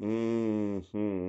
Mm-hmm.